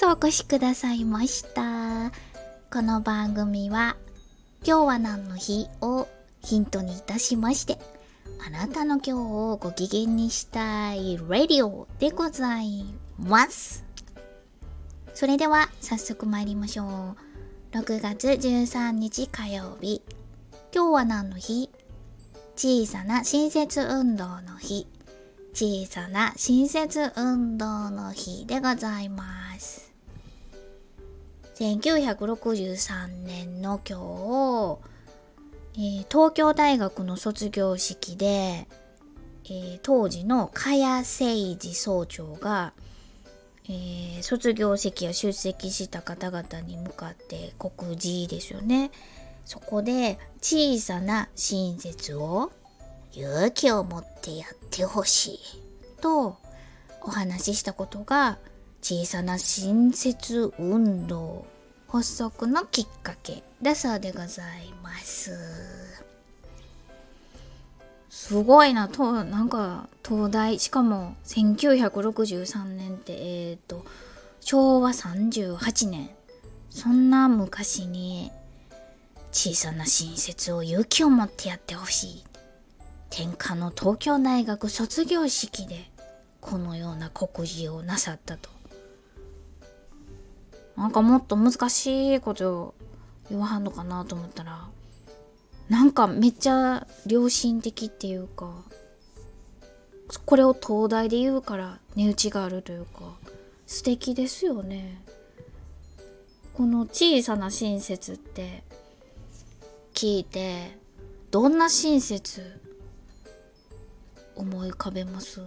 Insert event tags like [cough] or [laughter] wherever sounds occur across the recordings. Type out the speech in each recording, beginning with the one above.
そお越しくださいました。この番組は、今日は何の日をヒントにいたしまして、あなたの今日をご機嫌にしたいラディオでございます。それでは早速参りましょう。6月13日火曜日。今日は何の日？小さな新設運動の日。小さな新設運動の日でございます。1963年の今日、えー東京大学の卒業式で、えー当時の茅誠二総長が、えー卒業式を出席した方々に向かって告示ですよね。そこで小さな親切を勇気を持ってやってほしいとお話ししたことが小さな親切運動発足のきっかけだそうでございます。すごいな、となんか東大しかも1963年ってえっ、と昭和38年そんな昔に小さな親切を勇気を持ってやってほしい。天下の東京大学卒業式でこのような告示をなさったと。なんかもっと難しいこと言わはんのかなと思ったらなんかめっちゃ良心的っていうかこれを東大で言うから値打ちがあるというか素敵ですよね。この小さな親切って聞いてどんな親切思い浮かべます？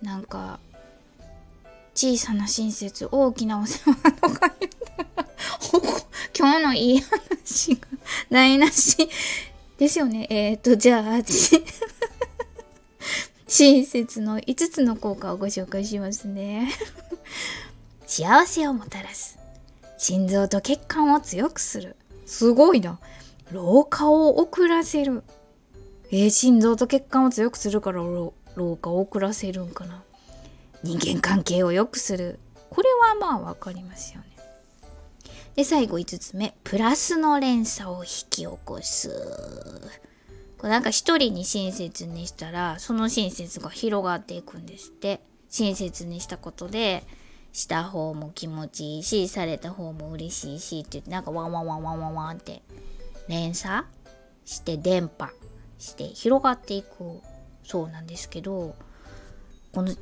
なんか小さな親切大きなお世話とか言ったら今日のいい話が台無し。ですよね。[laughs] えっ、ー、とじゃあ親切の5つの効果をご紹介しますね。[laughs] 幸せをもたらす。心臓と血管を強くする。すごいな。老化を遅らせる。えー、心臓と血管を強くするから老化を遅らせるんかな。人間関係を良くする。これはまあわかりますよね。で最後5つ目。プラスの連鎖を引き起こす。これなんか一人に親切にしたらその親切が広がっていくんですって。親切にしたことでした方も気持ちいいしされた方も嬉しいしって言ってなんかワンワンワンワンワンワンって連鎖して伝播して広がっていくそうなんですけどこの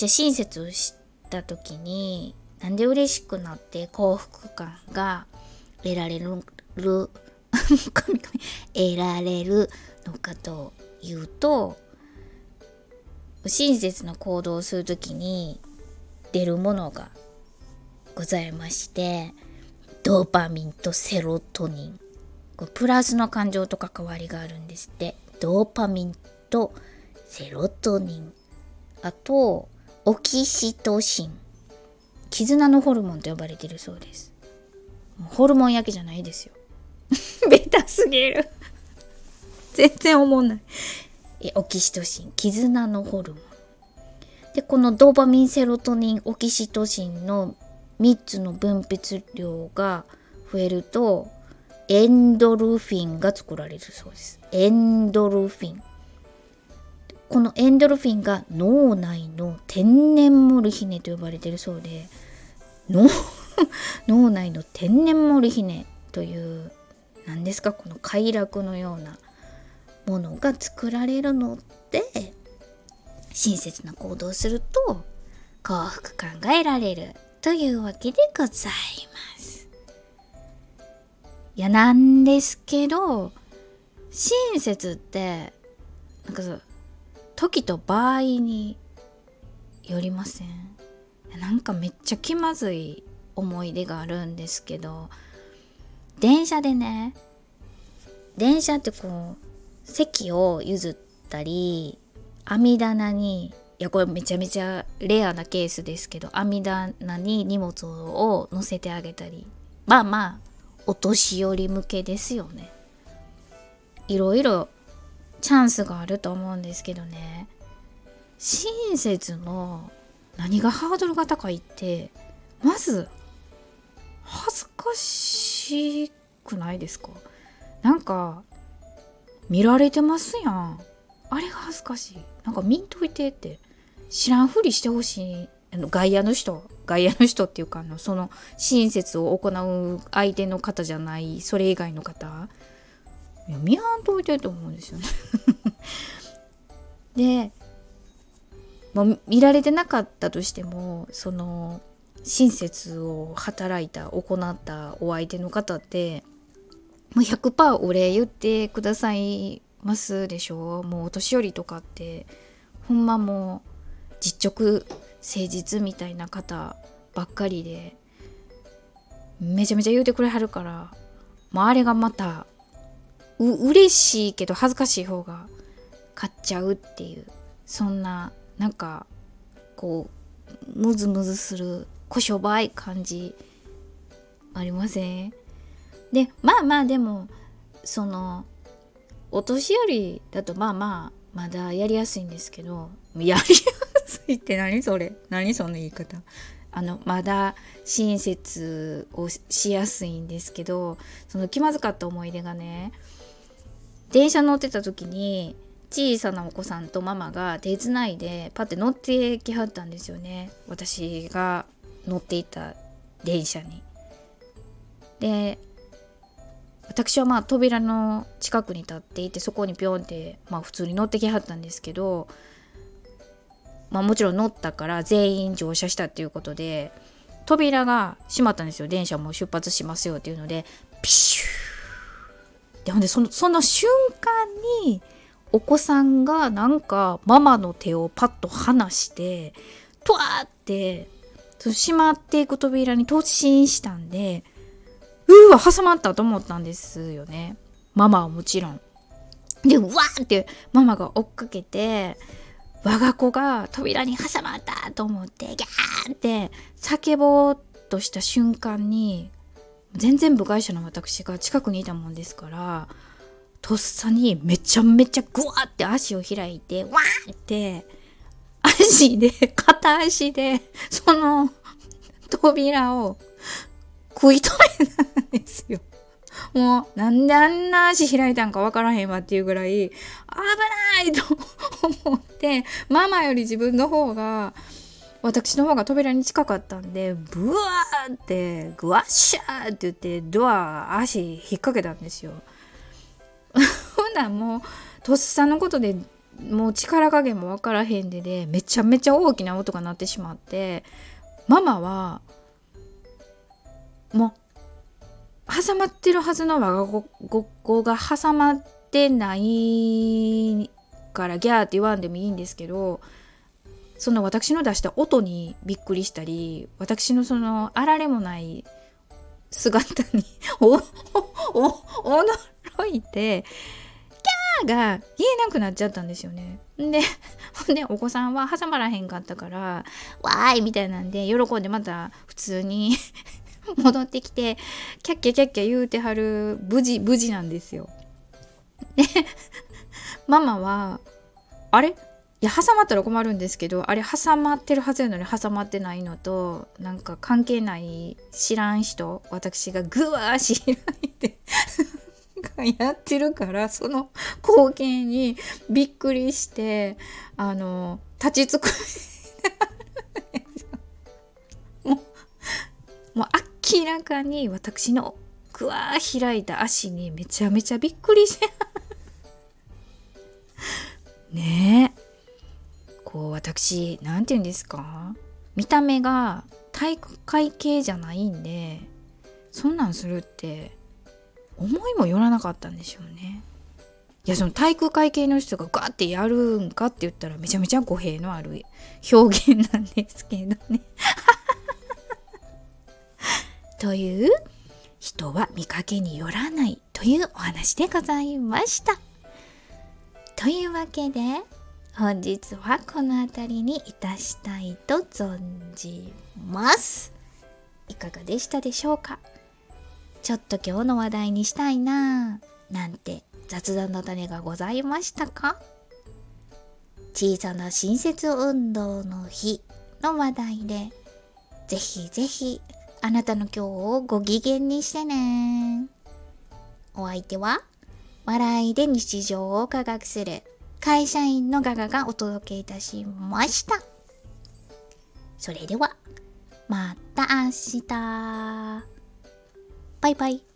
じゃ親切をした時になんで嬉しくなって幸福感が得られる [laughs] 得られるのかというと親切な行動をする時に出るものがございましてドーパミンとセロトニン。これプラスの感情と関わりがあるんですって。ドーパミンとセロトニン。あとオキシトシン。絆のホルモンと呼ばれているそうです。ホルモン焼きじゃないですよ。[laughs] ベタすぎる。全然思んない。えオキシトシン。絆のホルモン。でこのドーパミンセロトニンオキシトシンの3つの分泌量が増えるとエンドルフィンが作られるそうです。エンドルフィンこのエンドルフィンが脳内の天然モルヒネと呼ばれているそうで [laughs] 脳内の天然モルヒネという何ですかこの快楽のようなものが作られるので親切な行動をすると幸福感が得られるというわけでございます。いやなんですけど親切ってなんかそう時と場合によりません。なんかめっちゃ気まずい思い出があるんですけど電車でね電車ってこう席を譲ったり網棚にいやこれめちゃめちゃレアなケースですけど網棚に荷物を乗せてあげたりまあまあお年寄り向けですよね。いろいろチャンスがあると思うんですけどね。親切の何がハードルが高いってまず恥ずかしくないですか？なんか見られてますやん。あれが恥ずかしい。なんか見んといてって。知らんふりしてほしい。あの外野の人外野の人っていうかあのその親切を行う相手の方じゃないそれ以外の方。見やんといてと思うんですよね。[laughs] で、まあ、見られてなかったとしてもその親切を働いた行ったお相手の方ってもう100%お礼言ってくださいますでしょ？もうお年寄りとかってほんまもう実直誠実みたいな方ばっかりでめちゃめちゃ言うてくれはるからもうあれがまたう嬉しいけど恥ずかしい方が買っちゃうっていう。そんななんかこうムズムズするこしょばい感じありません？でまあまあでもそのお年寄りだとまあまあまだやりやすいんですけどやりやすいって何それ？何その言い方？あのまだ親切をしやすいんですけどその気まずかった思い出がね電車乗ってた時に小さなお子さんとママが手つないでパッて乗ってきはったんですよね私が乗っていた電車に。で私はまあ扉の近くに立っていてそこにピョンってまあ普通に乗ってきはったんですけどまあもちろん乗ったから全員乗車したっていうことで扉が閉まったんですよ電車も出発しますよっていうのでピシューでほんでそのその瞬間にお子さんがなんかママの手をパッと離してトワーって閉まっていく扉に突進したんでうわ、挟まったと思ったんですよね。ママはもちろん。でう、わーってママが追っかけて、我が子が扉に挟まったと思って、ギャーって叫ぼうとした瞬間に、全然部外者の私が近くにいたもんですから、とっさにめちゃめちゃグワーって足を開いて、わーって足で、片足で、その扉を食い止めたんですよ。もう、なんであんな足開いたんかわからへんわっていうぐらい、危ないと思って、ママより自分の方が、私の方が扉に近かったんで、ブワーって、グワッシャーって言って、ドア、足引っ掛けたんですよ。[laughs] ほんならもう、とっさのことでもう力加減も分からへんでで、めちゃめちゃ大きな音が鳴ってしまって、ママは、もう挟まってるはずの我が子が挟まってないからギャーって言わんでもいいんですけどその私の出した音にびっくりしたり私のそのあられもない姿に [laughs] おお驚いてキャーが言えなくなっちゃったんですよね。ででお子さんは挟まらへんかったから「わーい!」みたいなんで喜んでまた普通に [laughs] 戻ってきてキャッキャキャッキャ言うてはる無事無事なんですよ。でママはあれ？いや挟まったら困るんですけどあれ挟まってるはずやのに挟まってないのとなんか関係ない知らん人私がぐわーし開いてやってるからその光景にびっくりしてあの立ちつく。[laughs] もうもう明らかに私のぐわー開いた足にめちゃめちゃびっくりして [laughs] ねえ。私何て言うんですか？見た目が体育会系じゃないんでそんなんするって思いもよらなかったんでしょうね。いやその体育会系の人がガーってやるんかって言ったらめちゃめちゃ語弊のある表現なんですけどね。[laughs] という人は見かけによらないというお話でございました。というわけで本日はこの辺りにいたしたいと存じます。いかがでしたでしょうか？ちょっと今日の話題にしたいなぁなんて雑談の種がございましたか？小さな親切運動の日の話題でぜひぜひあなたの今日をご機嫌にしてね。お相手は笑いで日常を科学する会社員のガガがお届けいたしました。それではまた明日。バイバイ。